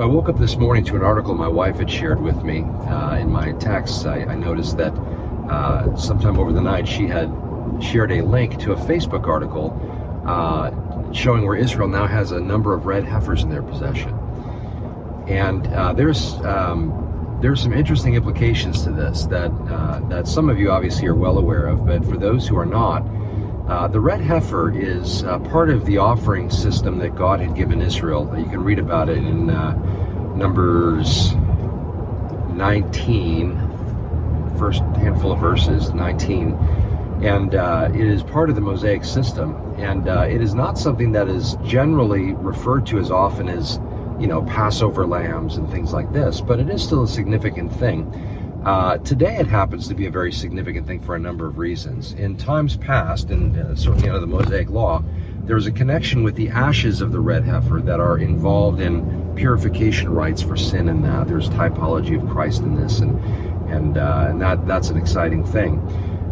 I woke up this morning to an article my wife had shared with me uh, in my texts. I, I noticed that uh, sometime over the night she had shared a link to a Facebook article uh, showing where Israel now has a number of red heifers in their possession. And uh, there's um, there's some interesting implications to this that uh, that some of you obviously are well aware of, but for those who are not, uh, the red heifer is uh, part of the offering system that God had given Israel. You can read about it in uh, Numbers 19, first handful of verses, 19. And uh, it is part of the Mosaic system. And uh, it is not something that is generally referred to as often as, you know, Passover lambs and things like this, but it is still a significant thing. Uh, today, it happens to be a very significant thing for a number of reasons. In times past, and uh, certainly under the Mosaic Law, there is a connection with the ashes of the red heifer that are involved in purification rites for sin and that. There's typology of Christ in this, and and, uh, and that that's an exciting thing.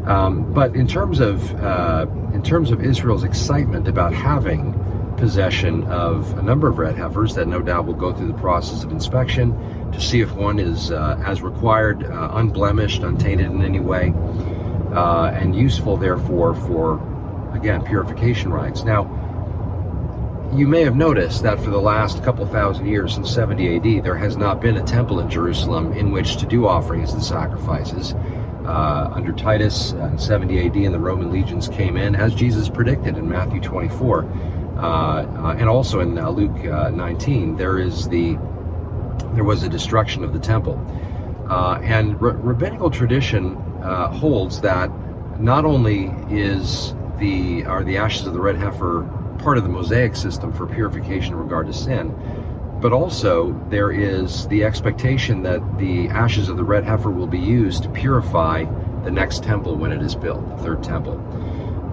Um, but in terms of uh, in terms of Israel's excitement about having possession of a number of red heifers that no doubt will go through the process of inspection to see if one is, uh, as required, uh, unblemished, untainted in any way, uh, and useful, therefore, for, again, purification rites. Now, you may have noticed that for the last couple thousand years, since 70 AD, there has not been a temple in Jerusalem in which to do offerings and sacrifices. Uh, under Titus uh, in 70 AD, and the Roman legions came in, as Jesus predicted in Matthew 24, uh, uh and also in uh, Luke uh, 19. There is the there was a destruction of the temple. Uh, and rabbinical tradition uh, holds that not only is the are the ashes of the red heifer part of the Mosaic system for purification in regard to sin, but also there is the expectation that the ashes of the red heifer will be used to purify the next temple when it is built, the third temple.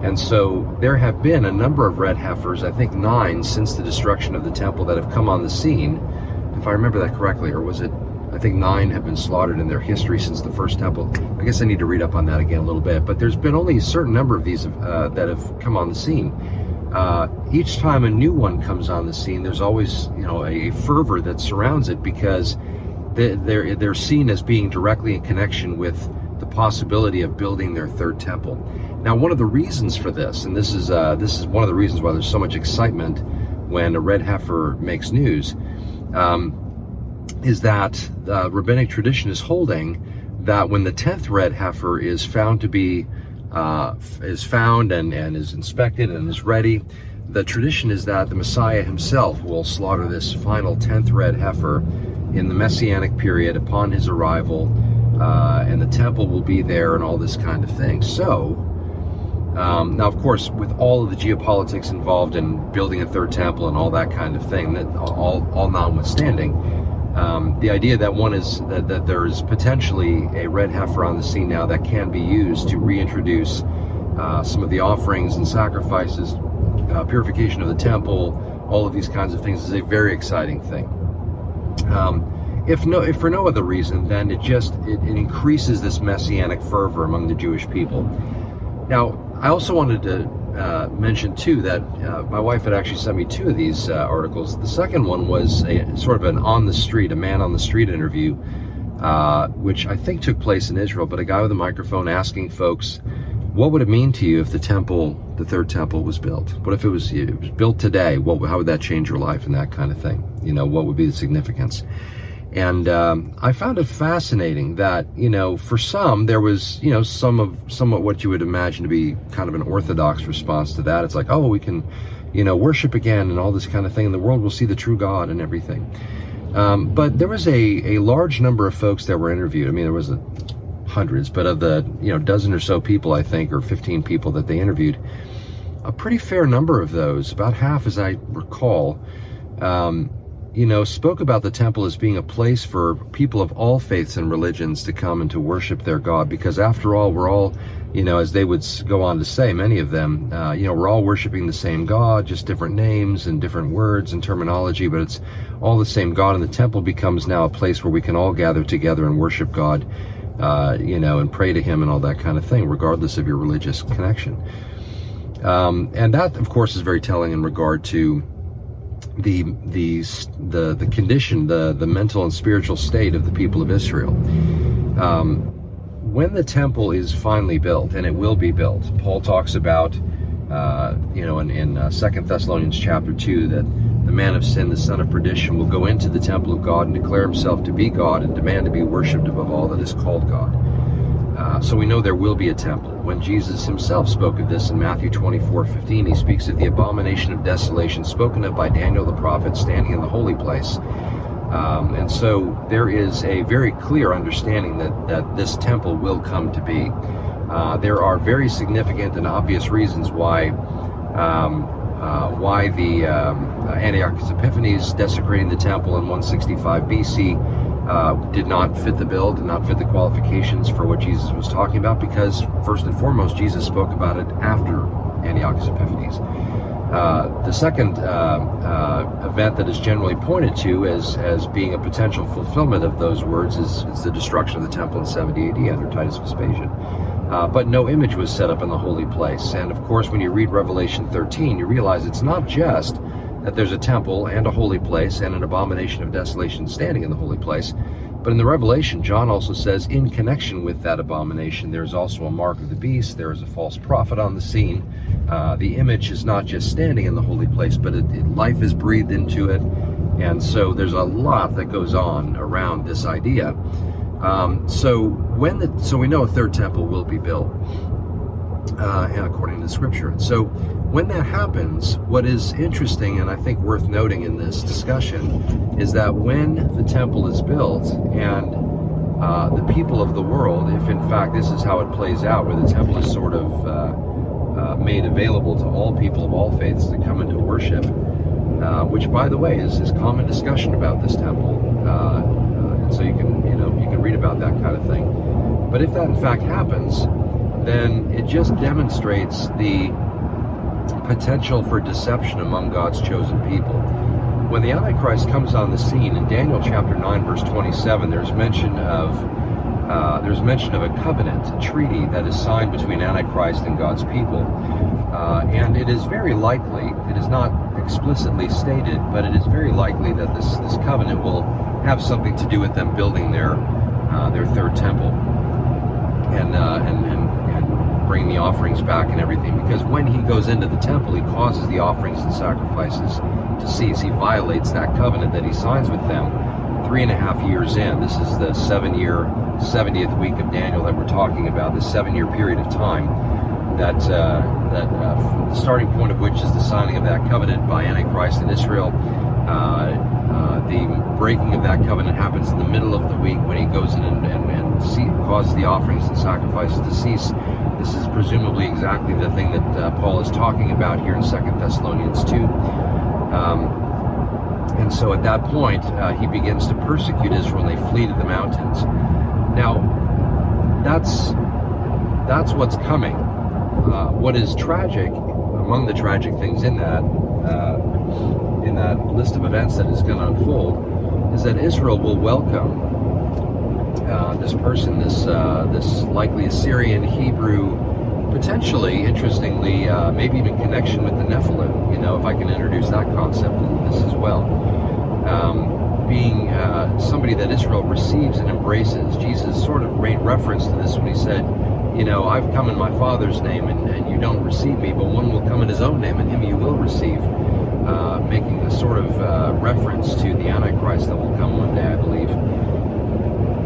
And so there have been a number of red heifers, I think nine since the destruction of the temple, that have come on the scene if I remember that correctly, or was it, I think nine have been slaughtered in their history since the first temple. I guess I need to read up on that again a little bit, but there's been only a certain number of these uh, that have come on the scene. Uh, each time a new one comes on the scene, there's always, you know, a, fervor that surrounds it because they're, they're seen as being directly in connection with the possibility of building their third temple. Now, one of the reasons for this, and this is uh, this is one of the reasons why there's so much excitement when a red heifer makes news, um, is that uh, rabbinic tradition is holding that when the tenth red heifer is found to be uh, is found and, and is inspected and is ready, the tradition is that the Messiah himself will slaughter this final tenth red heifer in the messianic period upon his arrival, uh, and the temple will be there and all this kind of thing. So um, now, of course, with all of the geopolitics involved in building a third temple and all that kind of thing, that all, all notwithstanding, um, the idea that one is that, that there is potentially a red heifer on the scene now that can be used to reintroduce uh, some of the offerings and sacrifices, uh, purification of the temple, all of these kinds of things is a very exciting thing. Um, if no, if for no other reason, then it just it, it increases this messianic fervor among the Jewish people. Now, I also wanted to uh, mention too that uh, my wife had actually sent me two of these uh, articles. The second one was a sort of an on the street, a man on the street interview, uh, which I think took place in Israel. But a guy with a microphone asking folks, "What would it mean to you if the temple, the third temple, was built? What if it was, it was built today? What, how would that change your life and that kind of thing? You know, what would be the significance?" And um, I found it fascinating that, you know, for some, there was, you know, some of somewhat what you would imagine to be kind of an orthodox response to that. It's like, oh, we can, you know, worship again and all this kind of thing, and the world will see the true God and everything. Um, but there was a, a large number of folks that were interviewed. I mean, there was a, hundreds, but of the, you know, dozen or so people, I think, or 15 people that they interviewed, a pretty fair number of those, about half as I recall, um, you know, spoke about the temple as being a place for people of all faiths and religions to come and to worship their God, because after all, we're all, you know, as they would go on to say, many of them, uh, you know, we're all worshiping the same God, just different names and different words and terminology, but it's all the same God, and the temple becomes now a place where we can all gather together and worship God, uh, you know, and pray to Him and all that kind of thing, regardless of your religious connection. Um, and that, of course, is very telling in regard to the the the the condition, the the mental and spiritual state of the people of Israel. Um, when the temple is finally built, and it will be built, Paul talks about, uh, you know, in, in uh, Second Thessalonians chapter two, that the man of sin, the son of perdition, will go into the temple of God and declare himself to be God and demand to be worshipped above all that is called God. Uh, so we know there will be a temple. When Jesus himself spoke of this in Matthew 24 15, he speaks of the abomination of desolation spoken of by Daniel the prophet standing in the holy place. Um, and so there is a very clear understanding that, that this temple will come to be. Uh, there are very significant and obvious reasons why um, uh, why the um, Antiochus Epiphanes desecrating the temple in 165 BC uh, did not fit the bill, did not fit the qualifications for what Jesus was talking about, because first and foremost, Jesus spoke about it after Antiochus Epiphanes. Uh, the second uh, uh, event that is generally pointed to as, as being a potential fulfillment of those words is, is the destruction of the temple in 70 AD under Titus Vespasian. Uh, but no image was set up in the holy place. And of course, when you read Revelation 13, you realize it's not just that there's a temple and a holy place and an abomination of desolation standing in the holy place. But in the Revelation, John also says, in connection with that abomination, there's also a mark of the beast, there is a false prophet on the scene, uh, the image is not just standing in the holy place, but it, it, life is breathed into it. And so there's a lot that goes on around this idea. Um, so when the so we know a third temple will be built, uh, according to Scripture. So when that happens, what is interesting and I think worth noting in this discussion is that when the temple is built and uh, the people of the world, if in fact this is how it plays out, where the temple is sort of uh, uh, made available to all people of all faiths to come into worship, uh, which, by the way, is, is common discussion about this temple. Uh, and so you can, you know, you can read about that kind of thing. But if that in fact happens, then it just demonstrates the potential for deception among God's chosen people. When the Antichrist comes on the scene in Daniel chapter 9, verse 27, there's mention of uh, there's mention of a covenant, a treaty that is signed between Antichrist and God's people. Uh, and it is very likely, it is not explicitly stated, but it is very likely that this, this covenant will have something to do with them building their, uh, their third temple and, uh, and, and, bringing the offerings back and everything. Because when he goes into the temple, he causes the offerings and sacrifices to cease. He violates that covenant that he signs with them three and a half years in. This is the seven year 70th week of Daniel that we're talking about, this seven year period of time, that, uh, that uh, the starting point of which is the signing of that covenant by Antichrist in Israel. Uh, uh, the breaking of that covenant happens in the middle of the week when he goes in and, and, and see, causes the offerings and sacrifices to cease. This is presumably exactly the thing that uh, Paul is talking about here in Second Thessalonians 2. Um, and so at that point, uh, he begins to persecute Israel and they flee to the mountains. Now, that's that's what's coming. Uh, what is tragic, among the tragic things in that uh, in that list of events that is going to unfold, is that Israel will welcome uh, this person, this uh, this likely Assyrian Hebrew, potentially, interestingly, uh, maybe even connection with the Nephilim. You know, if I can introduce that concept in this as well. Um, being uh, somebody that Israel receives and embraces. Jesus sort of made reference to this when he said, You know, I've come in my Father's name and, and you don't receive me, but one will come in his own name and him you will receive. Uh, making a sort of uh, reference to the Antichrist that will come one day, I believe.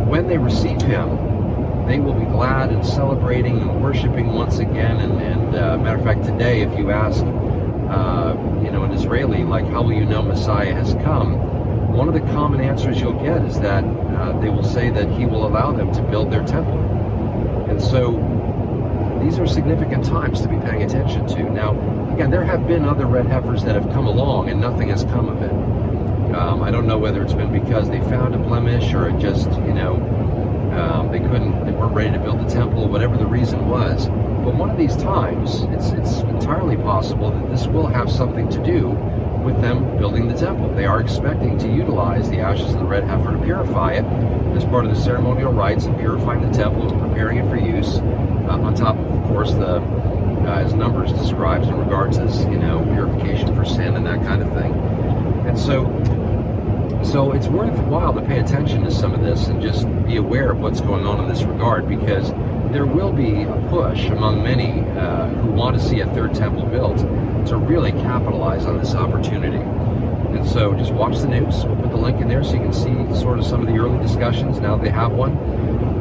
When they receive him, they will be glad and celebrating and worshiping once again. And, and uh, matter of fact, today, if you ask, uh, you know, an Israeli, like, how will you know Messiah has come? one of the common answers you'll get is that uh, they will say that he will allow them to build their temple. And so these are significant times to be paying attention to. Now, again, there have been other red heifers that have come along and nothing has come of it. Um, I don't know whether it's been because they found a blemish or it just, you know, um, they couldn't, they weren't ready to build the temple, whatever the reason was. But one of these times, it's, it's entirely possible that this will have something to do with them building the temple. They are expecting to utilize the ashes of the red heifer to purify it as part of the ceremonial rites and purifying the temple and preparing it for use. Uh, on top of, of course, the as Numbers describes in regards to you know purification for sin and that kind of thing. And so, so it's worthwhile to pay attention to some of this and just be aware of what's going on in this regard because there will be a push among many uh, who want to see a third temple built to really capitalize on this opportunity. And so just watch the news. Link in there so you can see sort of some of the early discussions now they have one.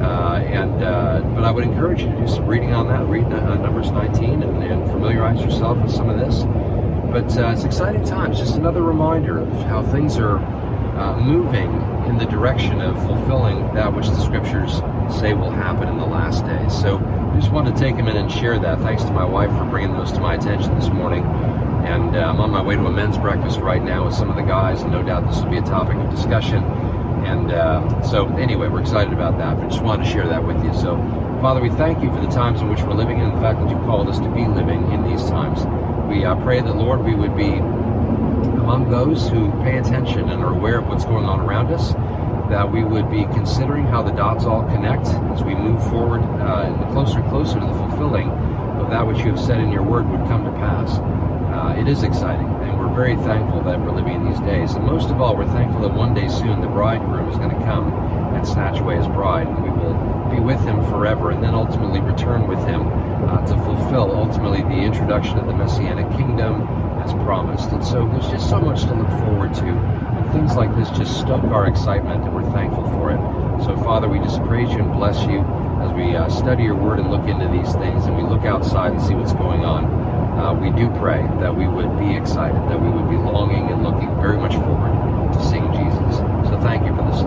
Uh, and uh, but I would encourage you to do some reading on that. Read uh, Numbers 19 and, and, familiarize yourself with some of this. But uh, it's exciting times. Just another reminder of how things are uh, moving in the direction of fulfilling that which the scriptures say will happen in the last days. So I just wanted to take a minute and share that. Thanks to my wife for bringing those to my attention this morning. And I'm on my way to a men's breakfast right now with some of the guys, and no doubt this will be a topic of discussion. And uh, so, anyway, we're excited about that, but just wanted to share that with you. So, Father, we thank you for the times in which we're living and the fact that you called us to be living in these times. We uh, pray that, Lord, we would be among those who pay attention and are aware of what's going on around us, that we would be considering how the dots all connect as we move forward uh, closer and closer to the fulfilling of that which you have said in your word would come to pass. Uh, it is exciting, and we're very thankful that we're living in these days. And most of all, we're thankful that one day soon the bridegroom is going to come and snatch away his bride, and we will be with him forever, and then ultimately return with him uh, to fulfill ultimately the introduction of the Messianic kingdom as promised. And so there's just so much to look forward to. And things like this just stoke our excitement, and we're thankful for it. So, Father, we just praise you and bless you as we uh, study your word and look into these things, and we look outside and see what's going on. Uh, we do pray that we would be excited, that we would be longing and looking very much forward to seeing Jesus. So thank you for this,